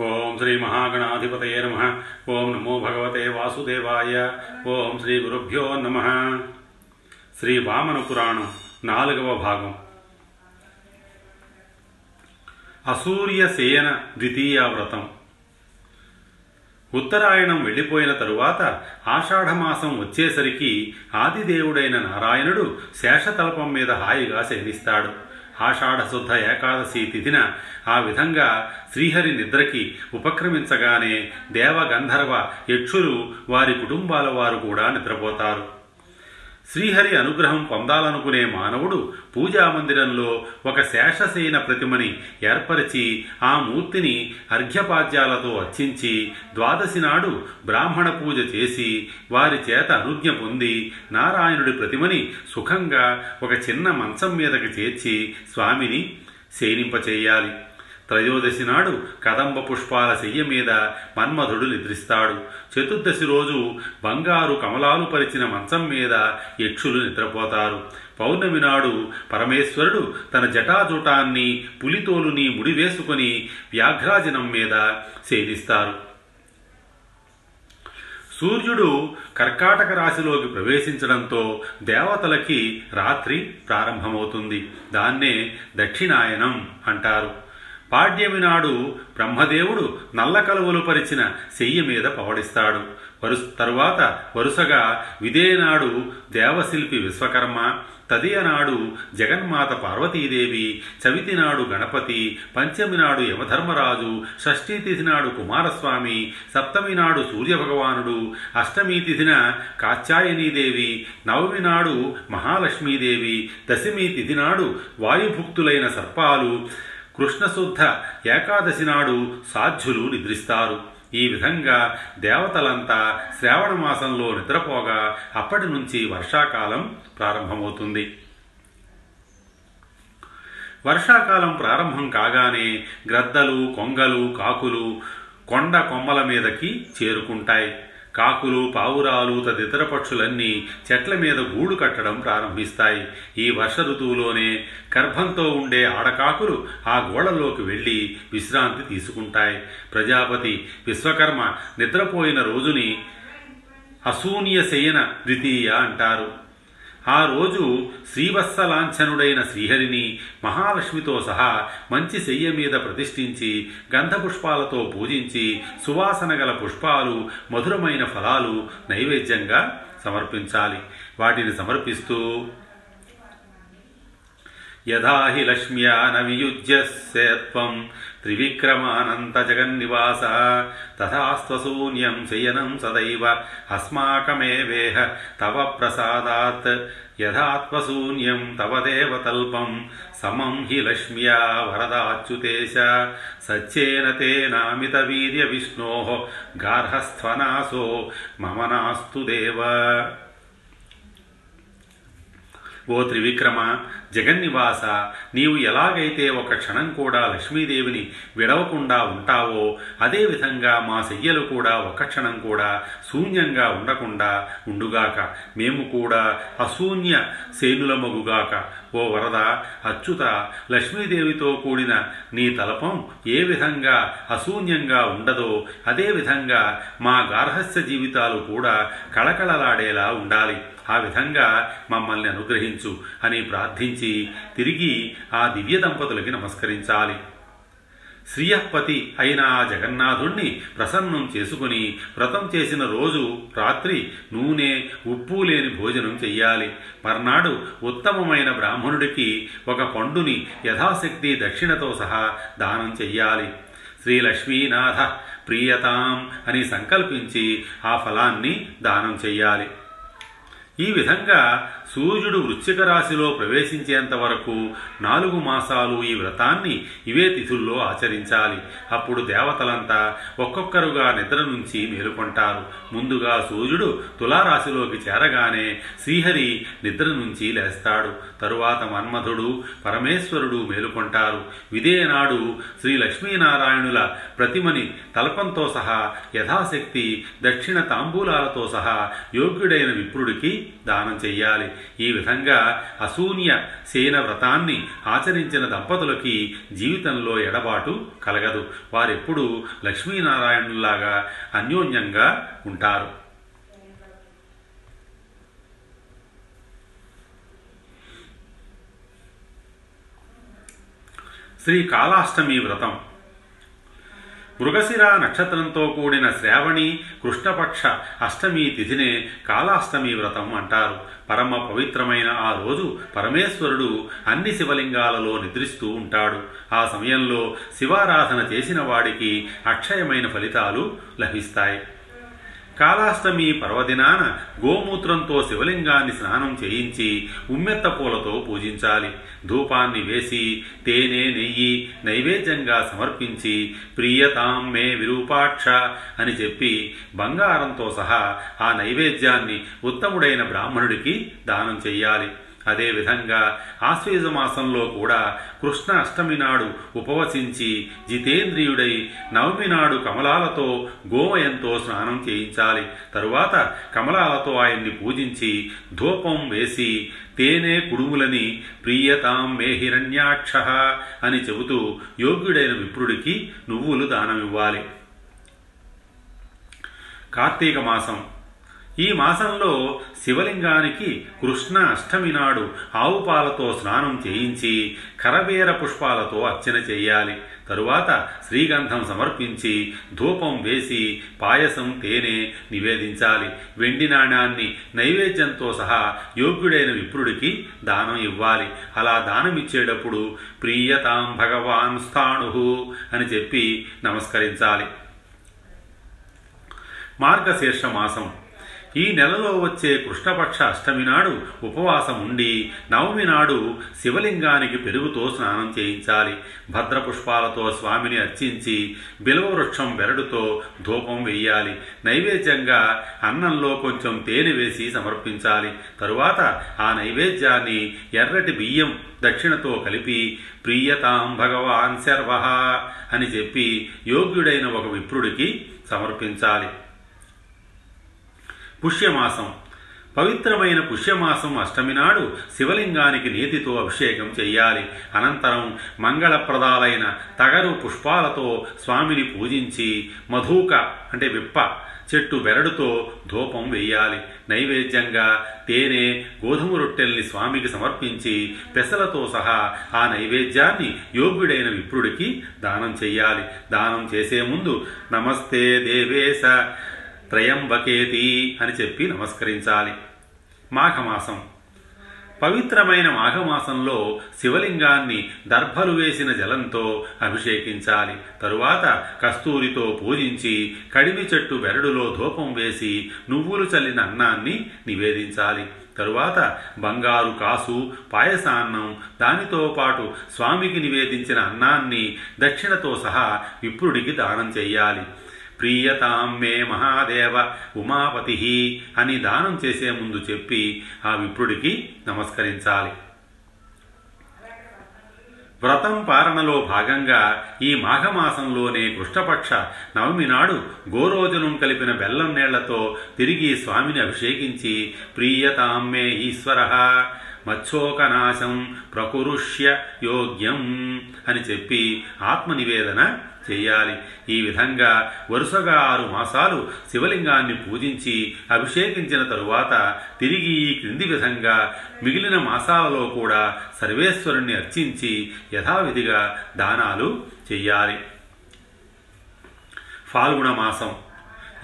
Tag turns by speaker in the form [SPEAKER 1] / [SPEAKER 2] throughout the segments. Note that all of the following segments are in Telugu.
[SPEAKER 1] ఓం శ్రీ మహాగణాధిపతయ నమ. ఓం నమో భగవతే వాసుదేవాయ. ఓం శ్రీ గురుభ్యో నమ. శ్రీ వామన పురాణం నాలుగవ భాగం. అసూర్యసేన ద్వితీయ వ్రతం. ఉత్తరాయణం వెళ్ళిపోయిన తరువాత ఆషాఢమాసం వచ్చేసరికి ఆదిదేవుడైన నారాయణుడు శేషతల్పం మీద హాయిగా శయనిస్తాడు ఆషాఢశుద్ధ ఏకాదశి తిథిన ఆ విధంగా శ్రీహరి నిద్రకి ఉపక్రమించగానే దేవగంధర్వ యక్షులు వారి కుటుంబాల వారు కూడా నిద్రపోతారు. శ్రీహరి అనుగ్రహం పొందాలనుకునే మానవుడు పూజా మందిరంలో ఒక శేషసేన ప్రతిమని ఏర్పరిచి ఆ మూర్తిని అర్ఘ్యపాద్యాలతో అర్చించి ద్వాదశి నాడు బ్రాహ్మణ పూజ చేసి వారి చేత అనుజ్ఞ పొంది నారాయణుడి ప్రతిమని సుఖంగా ఒక చిన్న మంచం మీదకి చేర్చి స్వామిని శయనింపచేయాలి త్రయోదశి నాడు కదంబ పుష్పాల శయ్య మీద మన్మధుడు నిద్రిస్తాడు. చతుర్దశి రోజు బంగారు కమలాలు పరిచిన మంచం మీద యక్షులు నిద్రపోతారు. పౌర్ణమి నాడు పరమేశ్వరుడు తన జటాజూటాన్ని పులితోలుని ముడివేసుకుని వ్యాఘ్రాజనం మీద సేవిస్తారు. సూర్యుడు కర్కాటక రాశిలోకి ప్రవేశించడంతో దేవతలకి రాత్రి ప్రారంభమవుతుంది. దాన్నే దక్షిణాయనం అంటారు. పాడ్యమి నాడు బ్రహ్మదేవుడు నల్ల కలువలు పరిచిన శయ్య మీద పవడిస్తాడు. వరుస తరువాత వరుసగా విదేనాడు దేవశిల్పి విశ్వకర్మ తదియ నాడు జగన్మాత పార్వతీదేవి చవితి నాడు గణపతి పంచమి నాడు యమధర్మరాజు షష్ఠీ తిథి నాడు కుమారస్వామి సప్తమి నాడు సూర్యభగవానుడు అష్టమి తిథిన కాత్యాయనీదేవి నవమి నాడు మహాలక్ష్మీదేవి దశమి తిథి నాడు వాయుభుక్తులైన సర్పాలు కృష్ణశుద్ధ ఏకాదశి నాడు సాధ్యులు నిద్రిస్తారు. ఈ విధంగా దేవతలంతా శ్రావణ మాసంలో నిద్రపోగా అప్పటి నుంచి వర్షాకాలం ప్రారంభమవుతుంది. వర్షాకాలం ప్రారంభం కాగానే గ్రద్దలు కొంగలు కాకులు కొండ కొమ్మల మీదకి చేరుకుంటాయి. కాకులు పావురాలు తదితర పక్షులన్నీ చెట్ల మీద గూడు కట్టడం ప్రారంభిస్తాయి. ఈ వర్ష ఋతువులోనే గర్భంతో ఉండే ఆడకాకులు ఆ గోడలోకి వెళ్ళి విశ్రాంతి తీసుకుంటాయి. ప్రజాపతి విశ్వకర్మ నిద్రపోయిన రోజుని అశూన్య శయన ద్వితీయ అంటారు. ఆ రోజు శ్రీవత్సలాంఛనుడైన శ్రీహరిని మహాలక్ష్మితో సహా మంచి శయ్య మీద ప్రతిష్ఠించి గంధపుష్పాలతో పూజించి సువాసన గల పుష్పాలు మధురమైన ఫలాలు నైవేద్యంగా సమర్పించాలి. వాటిని సమర్పిస్తూ యథా హి లక్ష్మ్యా సేత్వం వియుజ్యస్యత్వం త్రివిక్రమానంత జగన్నివాస తథాస్త్వశూన్యం శయనం సదైవ. అస్మాకమేవేహ. తవ ప్రసాదాత్. యథాత్వశూన్యం తవ దేవతల్పం. సమం హి లక్ష్మ్యా వరదాచ్యుతేశ. సచ్చేన తేనామిత వీర్య విష్ణో గార్హస్థ్వనాశో మమ నాస్తు దేవ ఓ త్రివిక్రమ జగన్నివాస నీవు ఎలాగైతే ఒక క్షణం కూడా లక్ష్మీదేవిని విడవకుండా ఉంటావో అదేవిధంగా మా శయ్యలు కూడా ఒక క్షణం కూడా శూన్యంగా ఉండకుండా ఉండుగాక. మేము కూడా అశూన్య సేనులమగుగాక ఓ వరద అచ్యుత లక్ష్మీదేవితో కూడిన నీ తలపం ఏ విధంగా అశూన్యంగా ఉండదో అదేవిధంగా మా గార్హస్య జీవితాలు కూడా కళకళలాడేలా ఉండాలి. ఆ విధంగా మమ్మల్ని అనుగ్రహించు అని ప్రార్థించి తిరిగి ఆ దివ్య దంపతులకి నమస్కరించాలి. శ్రీయపతి అయిన ఆ జగన్నాథుణ్ణి ప్రసన్నం చేసుకుని వ్రతం చేసిన రోజు రాత్రి నూనె ఉప్పు లేని భోజనం చెయ్యాలి. మర్నాడు ఉత్తమమైన బ్రాహ్మణుడికి ఒక పండుని యథాశక్తి దక్షిణతో సహా దానం చెయ్యాలి. శ్రీ లక్ష్మీనాథ ప్రియతాం అని సంకల్పించి ఆ ఫలాన్ని దానం చెయ్యాలి. ఈ విధంగా సూర్యుడు వృశ్చిక రాశిలో ప్రవేశించేంత వరకు నాలుగు మాసాలు ఈ వ్రతాన్ని ఇవే తిథుల్లో ఆచరించాలి. అప్పుడు దేవతలంతా ఒక్కొక్కరుగా నిద్ర నుంచి మేలుకొంటారు. ముందుగా సూర్యుడు తులారాశిలోకి చేరగానే శ్రీహరి నిద్ర నుంచి లేస్తాడు. తరువాత మన్మధుడు పరమేశ్వరుడు మేలుకొంటారు. విదేనాడు శ్రీ లక్ష్మీనారాయణుల ప్రతిమని తలపంతో సహా యథాశక్తి దక్షిణ తాంబూలాలతో సహా యోగ్యుడైన విప్రుడికి దానం చెయ్యాలి. ఈ విధంగా అశూన్య సేన వ్రతాన్ని ఆచరించిన దంపతులకి జీవితంలో ఎడబాటు కలగదు. వారెప్పుడూ లక్ష్మీనారాయణులాగా అన్యోన్యంగా ఉంటారు. శ్రీ కాళాష్టమి వ్రతం. మృగశిర నక్షత్రంతో కూడిన శ్రావణి కృష్ణపక్ష అష్టమి తిథినే కాళాష్టమి వ్రతం అంటారు. పరమ పవిత్రమైన ఆ రోజు పరమేశ్వరుడు అన్ని శివలింగాలలో నిద్రిస్తూ ఉంటాడు. ఆ సమయంలో శివారాధన చేసిన వాడికి అక్షయమైన ఫలితాలు లభిస్తాయి. కాళాష్టమి పర్వదినాన గోమూత్రంతో శివలింగాన్ని స్నానం చేయించి ఉమ్మెత్త పూలతో పూజించాలి. ధూపాన్ని వేసి తేనె నెయ్యి నైవేద్యంగా సమర్పించి ప్రియతాం మే విరూపాక్ష అని చెప్పి బంగారంతో సహా ఆ నైవేద్యాన్ని ఉత్తముడైన బ్రాహ్మణుడికి దానం చెయ్యాలి అదేవిధంగా ఆశ్వేజ మాసంలో కూడా కృష్ణ అష్టమి నాడు ఉపవసించి జితేంద్రియుడై నవమి నాడు కమలాలతో గోమయంతో స్నానం చేయించాలి. తరువాత కమలాలతో ఆయన్ని పూజించి ధూపం వేసి తేనె కుడుములని ప్రియతాం మే హిరణ్యాక్ష అని చెబుతూ యోగ్యుడైన విప్రుడికి నువ్వులు దానమివ్వాలి. కార్తీక మాసం ఈ మాసంలో శివలింగానికి కృష్ణ అష్టమి నాడు ఆవు పాలతో స్నానం చేయించి కరవేర పుష్పాలతో అర్చన చేయాలి. తరువాత శ్రీగంధం సమర్పించి ధూపం వేసి పాయసం తేనె నివేదించాలి. వెండి నాణాన్ని నైవేద్యంతో సహా యోగ్యుడైన విప్రుడికి దానం ఇవ్వాలి. అలా దానమిచ్చేటప్పుడు ప్రియతాం భగవాన్ స్థాణు అని చెప్పి నమస్కరించాలి. మార్గశీర్ష మాసం ఈ నెలలో వచ్చే కృష్ణపక్ష అష్టమి నాడు ఉపవాసం ఉండి నవమి నాడు శివలింగానికి పెరుగుతో స్నానం చేయించాలి. భద్రపుష్పాలతో స్వామిని అర్చించి బిలవవృక్షం బెరడుతో ధూపం వేయాలి నైవేద్యంగా అన్నంలో కొంచెం తేనె వేసి సమర్పించాలి. తరువాత ఆ నైవేద్యాన్ని ఎర్రటి బియ్యం దక్షిణతో కలిపి ప్రియతాం భగవాన్ శర్వ అని చెప్పి యోగ్యుడైన ఒక విప్రుడికి సమర్పించాలి. పుష్యమాసం. పవిత్రమైన పుష్యమాసం అష్టమి నాడు శివలింగానికి నీతితో అభిషేకం చెయ్యాలి. అనంతరం మంగళప్రదాలైన తగరు పుష్పాలతో స్వామిని పూజించి మధూక అంటే విప్ప చెట్టు బెరడుతో ధూపం వేయాలి. నైవేద్యంగా తేనె గోధుమ రొట్టెల్ని స్వామికి సమర్పించి పెసలతో సహా ఆ నైవేద్యాన్ని యోగ్యుడైన విప్రుడికి దానం చెయ్యాలి. దానం చేసే ముందు నమస్తే దేవేశ త్రయంబకేతి అని చెప్పి నమస్కరించాలి. మాఘమాసం. పవిత్రమైన మాఘమాసంలో శివలింగాన్ని దర్భలు వేసిన జలంతో అభిషేకించాలి. తరువాత కస్తూరితో పూజించి కడివి చెట్టు వెరడులో ధూపం వేసి నువ్వులు చల్లిన అన్నాన్ని నివేదించాలి. తరువాత బంగారు కాసు పాయసాన్నం దానితో పాటు స్వామికి నివేదించిన అన్నాన్ని దక్షిణతో సహా విప్రుడికి దానం చేయాలి. ప్రియతాం మే మహాదేవ ఉమాపతి అని దానం చేసే ముందు చెప్పి ఆ విప్రుడికి నమస్కరించాలి. వ్రతం పారణలో భాగంగా ఈ మాఘమాసంలోనే కృష్ణపక్ష నవమి నాడు గోరోజనం కలిపిన బెల్లం నీళ్ళతో తిరిగి స్వామిని అభిషేకించి ప్రియతాం మే ఈశ్వర మత్స్యోకనాశం ప్రకురుష్య యోగ్యం అని చెప్పి ఆత్మనివేదన చేయాలి. ఈ విధంగా వరుసగా ఆరు మాసాలు శివలింగాన్ని పూజించి అభిషేకించిన తరువాత తిరిగి ఈ క్రింది విధంగా మిగిలిన మాసాలలో కూడా సర్వేశ్వరుణ్ణి అర్చించి యథావిధిగా దానాలు చెయ్యాలి ఫాల్గుణ మాసం.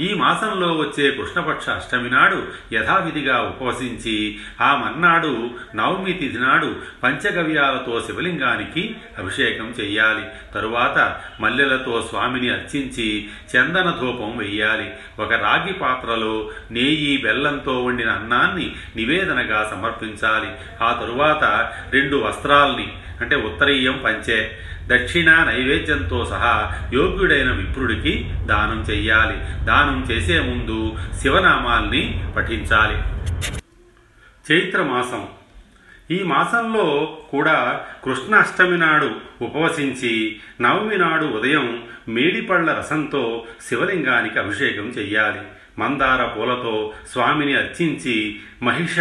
[SPEAKER 1] ఈ మాసంలో వచ్చే కృష్ణపక్ష అష్టమి నాడు యథావిధిగా ఉపవసించి ఆ మర్నాడు నవమి తిథి నాడు పంచగవ్యాలతో శివలింగానికి అభిషేకం చెయ్యాలి. తరువాత మల్లెలతో స్వామిని అర్చించి చందన ధూపం వెయ్యాలి. ఒక రాగి పాత్రలో నెయ్యి బెల్లంతో వండిన అన్నాన్ని నివేదనగా సమర్పించాలి. ఆ తరువాత రెండు వస్త్రాల్ని అంటే ఉత్తరీయం పంచే దక్షిణ నైవేద్యంతో సహా యోగ్యుడైన విప్రుడికి దానం చెయ్యాలి. దానం చేసే ముందు శివనామాల్ని పఠించాలి. చైత్రమాసం. ఈ మాసంలో కూడా కృష్ణ అష్టమి నాడు ఉపవసించి నవమి నాడు ఉదయం మేడిపళ్ళ రసంతో శివలింగానికి అభిషేకం చెయ్యాలి. మందార పూలతో స్వామిని అర్చించి మహిష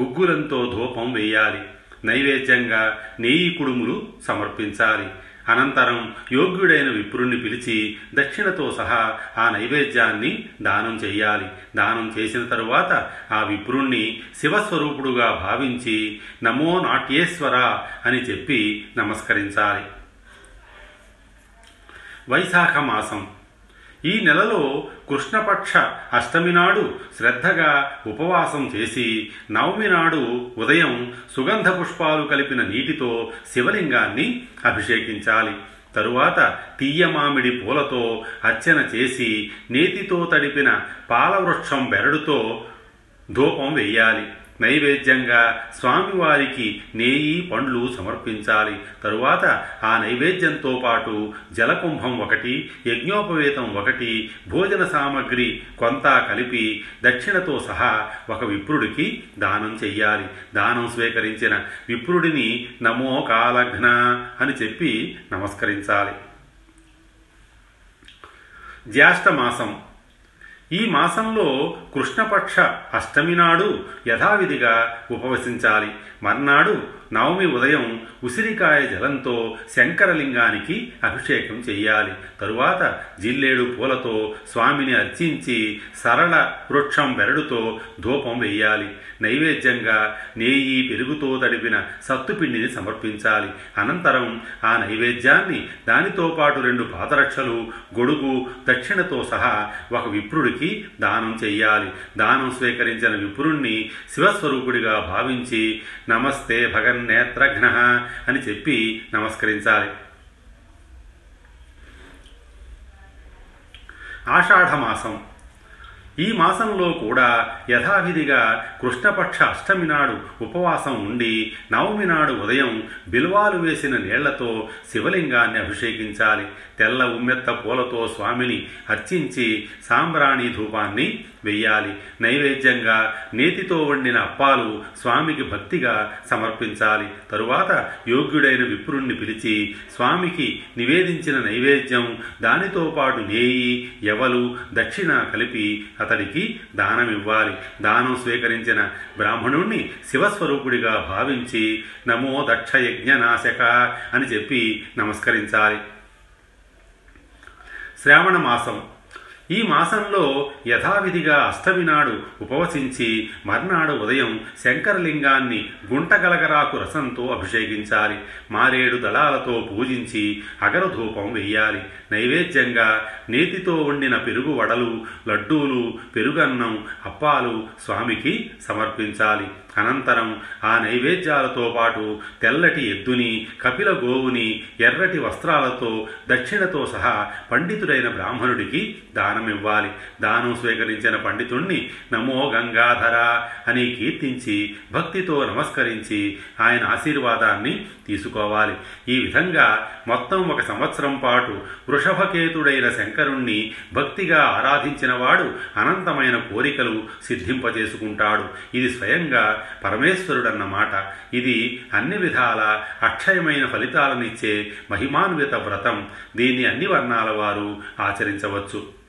[SPEAKER 1] గుగ్గులంతో ధూపం వేయాలి. నైవేద్యంగా నెయ్యి కుడుములు సమర్పించాలి. అనంతరం యోగ్యుడైన విప్రుణ్ణి పిలిచి దక్షిణతో సహా ఆ నైవేద్యాన్ని దానం చేయాలి దానం చేసిన తరువాత ఆ విప్రుణ్ణి శివస్వరూపుడుగా భావించి నమో నాట్యేశ్వర అని చెప్పి నమస్కరించాలి. వైశాఖ మాసం ఈ నెలలో కృష్ణపక్ష అష్టమి నాడు శ్రద్ధగా ఉపవాసం చేసి నవమి నాడు ఉదయం సుగంధ పుష్పాలు కలిపిన నీటితో శివలింగాన్ని అభిషేకించాలి. తరువాత తీయ మామిడి పూలతో అర్చన చేసి నేతితో తడిపిన పాలవృక్షం బెరడుతో ధూపం వెయ్యాలి నైవేద్యంగా స్వామివారికి నేయి పండ్లు సమర్పించాలి. తరువాత ఆ నైవేద్యంతో పాటు జలకుంభం ఒకటి యజ్ఞోపవేతం ఒకటి భోజన సామగ్రి కొంత కలిపి దక్షిణతో సహా ఒక విప్రుడికి దానం చెయ్యాలి. దానం స్వీకరించిన విప్రుడిని నమో కాలఘ్న అని చెప్పి నమస్కరించాలి. జ్యేష్ఠ మాసం ఈ మాసంలో కృష్ణపక్ష అష్టమి నాడు యథావిధిగా ఉపవసించాలి. మర్నాడు నవమి ఉదయం ఉసిరికాయ జలంతో శంకరలింగానికి అభిషేకం చెయ్యాలి. తరువాత జిల్లేడు పూలతో స్వామిని అర్చించి సరళ వృక్షం బెరడుతో ధూపం వెయ్యాలి. నైవేద్యంగా నేయి పెరుగుతో తడిపిన సత్తుపిండిని సమర్పించాలి. అనంతరం ఆ నైవేద్యాన్ని దానితో పాటు రెండు పాదరక్షలు గొడుగు దక్షిణతో సహా ఒక విప్రుడికి దానం చెయ్యాలి. దానం స్వీకరించిన విప్రుణ్ణి శివస్వరూపుడిగా భావించి నమస్తే భగన్ నేత్రఘ్న అని చెప్పి నమస్కరించాలి. ఆషాఢమాసం ఈ మాసంలో కూడా యథావిధిగా కృష్ణపక్ష అష్టమి నాడు ఉపవాసం ఉండి నవమి నాడు ఉదయం బిల్వాలు వేసిన నీళ్ళతో శివలింగాన్ని అభిషేకించాలి. తెల్ల ఉమ్మెత్త పూలతో స్వామిని అర్చించి సాంబ్రాణి ధూపాన్ని వెయ్యాలి. నైవేద్యంగా నేతితో వండిన అప్పాలు స్వామికి భక్తిగా సమర్పించాలి. తరువాత యోగ్యుడైన విప్రుణ్ణి పిలిచి స్వామికి నివేదించిన నైవేద్యం దానితో పాటు నేయి ఎవలు దక్షిణ కలిపి అతడికి దానమివ్వాలి. దానం స్వీకరించిన బ్రాహ్మణుణ్ణి శివస్వరూపుడిగా భావించి నమో దక్ష యజ్ఞనాశక అని చెప్పి నమస్కరించాలి. శ్రావణ మాసం ఈ మాసంలో యథావిధిగా అష్టమి నాడు ఉపవసించి మర్నాడు ఉదయం శంకరలింగాన్ని గుంటగలగరాకు రసంతో అభిషేకించాలి. మారేడు దళాలతో పూజించి అగరధూపం వెయ్యాలి. నైవేద్యంగా నేతితో వండిన పెరుగు వడలు లడ్డూలు పెరుగన్నం అప్పాలు స్వామికి సమర్పించాలి. అనంతరం ఆ నైవేద్యాలతో పాటు తెల్లటి ఎద్దుని కపిల గోవుని ఎర్రటి వస్త్రాలతో దక్షిణతో సహా పండితుడైన బ్రాహ్మణుడికి దానమివ్వాలి. దానం స్వీకరించిన పండితుణ్ణి నమో గంగాధర అని కీర్తించి భక్తితో నమస్కరించి ఆయన ఆశీర్వాదాన్ని తీసుకోవాలి. ఈ విధంగా మొత్తం ఒక సంవత్సరం పాటు వృషభకేతుడైన శంకరుణ్ణి భక్తిగా ఆరాధించినవాడు అనంతమైన కోరికలు సిద్ధింపజేసుకుంటాడు. ఇది స్వయంగా పరమేశ్వరుడన్నమాట. ఇది అన్ని విధాల అక్షయమైన ఫలితాలనిచ్చే మహిమాన్విత వ్రతం. దీన్ని అన్ని వర్ణాల వారు ఆచరించవచ్చు.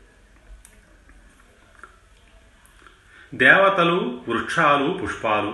[SPEAKER 1] దేవతలు వృక్షాలు పుష్పాలు.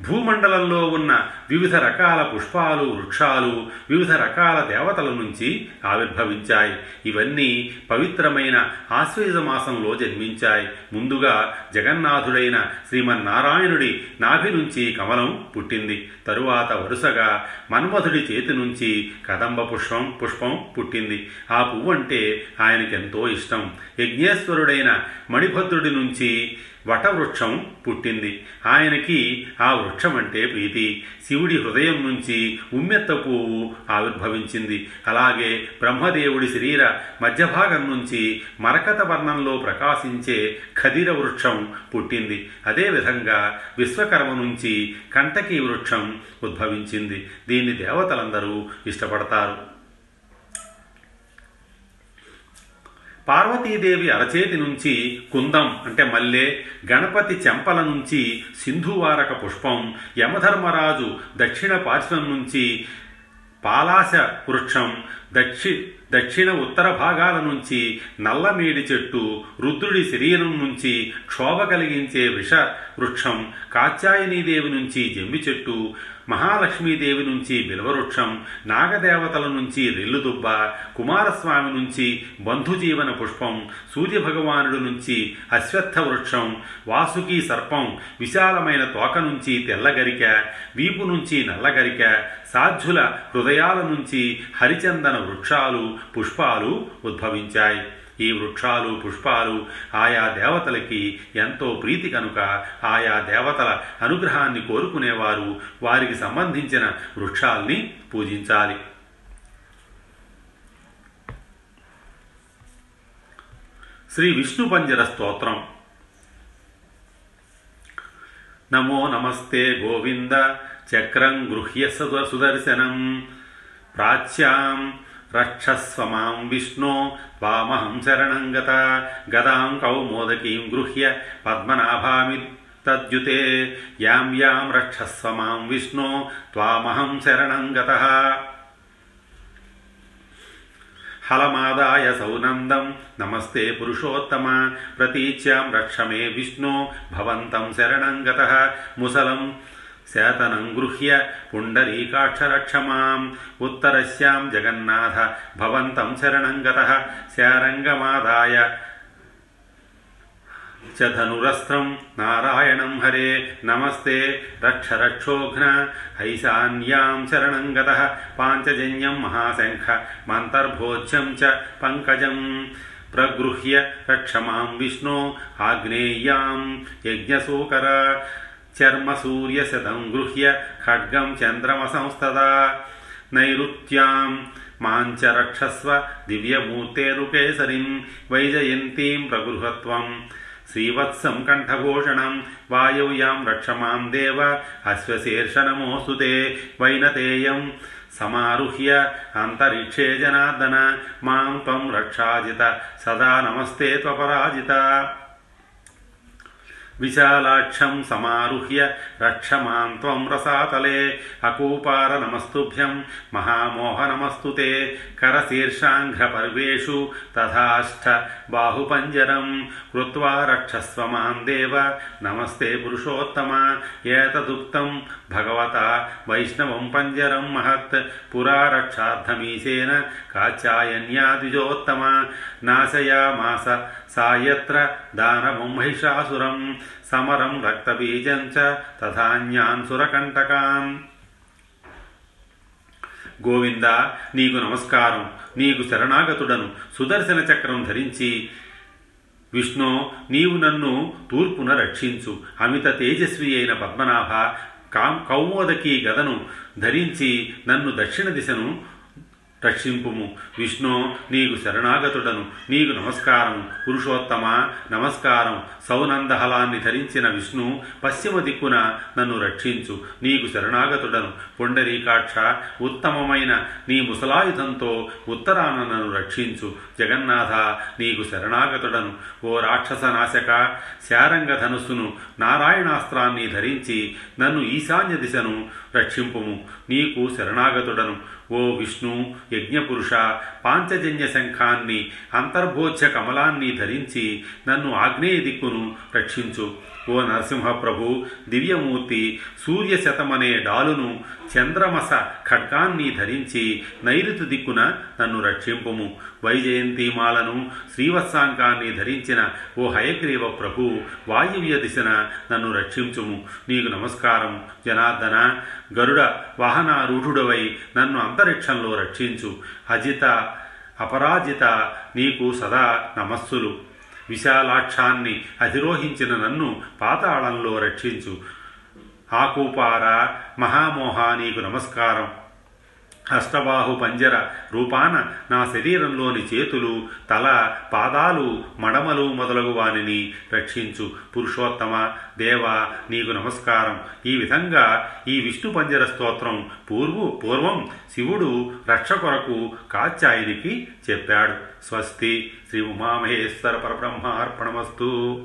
[SPEAKER 1] భూమండలంలో ఉన్న వివిధ రకాల పుష్పాలు వృక్షాలు వివిధ రకాల దేవతల నుంచి ఆవిర్భవించాయి. ఇవన్నీ పవిత్రమైన ఆశ్వేజ మాసంలో జన్మించాయి. ముందుగా జగన్నాథుడైన శ్రీమన్నారాయణుడి నాభి నుంచి కమలం పుట్టింది. తరువాత వరుసగా మన్మధుడి చేతి నుంచి కదంబ పుష్పం పుష్పం పుట్టింది. ఆ పువ్వు అంటే ఆయనకెంతో ఇష్టం. యజ్ఞేశ్వరుడైన మణిభద్రుడి నుంచి వటవృక్షం పుట్టింది. ఆయనకి ఆ వృక్షం అంటే ప్రీతి. శివుడి హృదయం నుంచి ఉమ్మెత్త పువ్వు ఆవిర్భవించింది. అలాగే బ్రహ్మదేవుడి శరీర మధ్యభాగం నుంచి మరకత వర్ణంలో ప్రకాశించే ఖదిర వృక్షం పుట్టింది. అదేవిధంగా విశ్వకర్మ నుంచి కంటకీ వృక్షం ఉద్భవించింది. దీన్ని దేవతలందరూ ఇష్టపడతారు. పార్వతీదేవి అరచేతి నుంచి కుందం అంటే మల్లె గణపతి చెంపల నుంచి సింధువారక పుష్పం యమధర్మరాజు దక్షిణ పార్శ్వం నుంచి పాలాశ వృక్షం దక్షి దక్షిణ ఉత్తర భాగాల నుంచి నల్లమేడి చెట్టు రుద్రుడి శరీరం నుంచి క్షోభ కలిగించే విష వృక్షం కాత్యాయనీదేవి నుంచి జమ్మి చెట్టు మహాలక్ష్మీదేవి నుంచి బిల్వవృక్షం నాగదేవతల నుంచి రెల్లుదుబ్బ కుమారస్వామి నుంచి బంధుజీవన పుష్పం సూర్యభగవానుడు నుంచి అశ్వత్థ వృక్షం వాసుకి సర్పం విశాలమైన తోక నుంచి తెల్లగరిక వీపు నుంచి నల్లగరిక సాధ్యుల హృదయాల నుంచి హరిచందన వృక్షాలు పుష్పాలు ఉద్భవించాయి. ఈ వృక్షాలు పుష్పాలు ఆయా దేవతలకి ఎంతో ప్రీతి కనుక ఆయా దేవతల అనుగ్రహాన్ని కోరుకునేవారు. వారికి సంబంధించిన వృక్షాల్ని పూజించాలి. శ్రీ విష్ణు పంజర స్తోత్రం. నమో నమస్తే గోవింద చక్రం గృహ్య సుద సుదర్శనం. ప్రాచ్యాం రక్షస్వ మాం విష్ణో వామహం శరణం గత గదాం కౌమోదకీం గృహ్య పద్మనాభామి తద్యుతే యాం యాం రక్షస్వ మాం విష్ణో త్వామహం శరణం గతః హలమాదాయ సౌనందం నమస్తే పురుషోత్తమ ప్రతీచ్యాం రక్ష మే విష్ణు భవంతం శరణం గతః स्यातनङ्गृह्य पुण्डरीकाक्षरक्षमाम् उत्तरस्यां जगन्नाथ भवन्तं शरणं गतः स्यारङ्गमादाय च धनुरस्त्रं नारायणं हरे नमस्ते रक्ष रक्षोघ्न हैशान्यां शरणं गतः पाञ्चजन्यं महाशङ्ख च पङ्कजम् प्रगृह्य रक्ष माँ विष्णो आग्नेय्यां चर्मसूर्यशतं गृह्य खड्गं चन्द्रमसंस्तदा नैऋत्यां माञ्च रक्षस्व दिव्यमूर्तेरुकेसरीं वैजयन्तीं प्रगृहत्वं श्रीवत्सं कण्ठभूषणं वायुव्यां रक्ष मां देव अश्वशीर्षनमोऽस्तु ते वैनतेयं समारुह्य अन्तरिक्षे जनार्दन मां त्वं रक्षाजित सदा नमस्ते त्वपराजिता విశాలాక్షం సమారుహ్య రక్షమాం త్వం రసాతలే అకూపార నమస్తుభ్యం మహామోహ నమస్తు తే కరశీర్షాంఘ్రపర్వేషు తథాష్ట బాహుపంజరం కృత్వా రక్షస్వ మాం దేవ నమస్తే పురుషోత్తమ ఏతదుక్తం భగవత వైష్ణవం పంజరం మహత్ పురా రక్షార్థమీశేన కాచాయన్యా నాశయామాస సాయత్ర దానవం మహిషాసురం సమరం రక్తబీజం చ తథాన్యాన్ సురకంటకాన్ గోవింద నీకు నమస్కారం నీకు శరణాగతుడను సుదర్శన చక్రం ధరించి। విష్ణు నీవు నన్ను తూర్పున రక్షించు అమిత తేజస్వి అయిన పద్మనాభ కాం కౌమోదకీ గదను ధరించి నన్ను దక్షిణ దిశను రక్షింపుము. విష్ణు నీకు శరణాగతుడను. నీకు నమస్కారం పురుషోత్తమ నమస్కారం. సౌనందహలాన్ని ధరించిన విష్ణు పశ్చిమ దిక్కున నన్ను రక్షించు. నీకు శరణాగతుడను. పుండరీకాక్ష ఉత్తమమైన నీ ముసలాయుధంతో ఉత్తరాన నన్ను రక్షించు. జగన్నాథ నీకు శరణాగతుడను. ఓ రాక్షస నాశక శారంగ ధనుస్సును నారాయణాస్త్రాన్ని ధరించి నన్ను ఈశాన్య దిశను రక్షింపుము. నీకు శరణాగతుడను. ఓ విష్ణు యజ్ఞపురుష పాంచజన్య శంఖాన్ని అంతర్భోజ్య కమలాన్ని ధరించి నన్ను ఆగ్నేయ దిక్కును రక్షించు. ఓ నరసింహప్రభు దివ్యమూర్తి సూర్యశతమనే డాలును చంద్రమస ఖడ్గాన్ని ధరించి నైరుతి దిక్కున నన్ను రక్షింపుము. వైజయంతిమాలను శ్రీవత్సాంకాన్ని ధరించిన ఓ హయగ్రీవ ప్రభు వాయువ్య దిశన నన్ను రక్షించుము. నీకు నమస్కారం జనార్దన. గరుడ వాహనారూఢుడవై నన్ను అంతరిక్షంలో రక్షించు. అజిత అపరాజిత నీకు సదా నమస్సులు. విశాలాక్షాన్ని అధిరోహించిన నన్ను పాతాళంలో రక్షించు. ఆకూపార మహామోహ నీకు నమస్కారం. అష్టబాహు పంజర రూపాన నా శరీరంలోని చేతులు తల పాదాలు మడమలు మొదలగు వానిని రక్షించు. పురుషోత్తమ దేవ నీకు నమస్కారం. ఈ విధంగా ఈ విష్ణు పంజర స్తోత్రం పూర్వ పూర్వం శివుడు రక్ష కొరకు కాత్యాయనికి చెప్పాడు. స్వస్తి. శ్రీ ఉమామహేశ్వర పరబ్రహ్మ అర్పణమస్తు.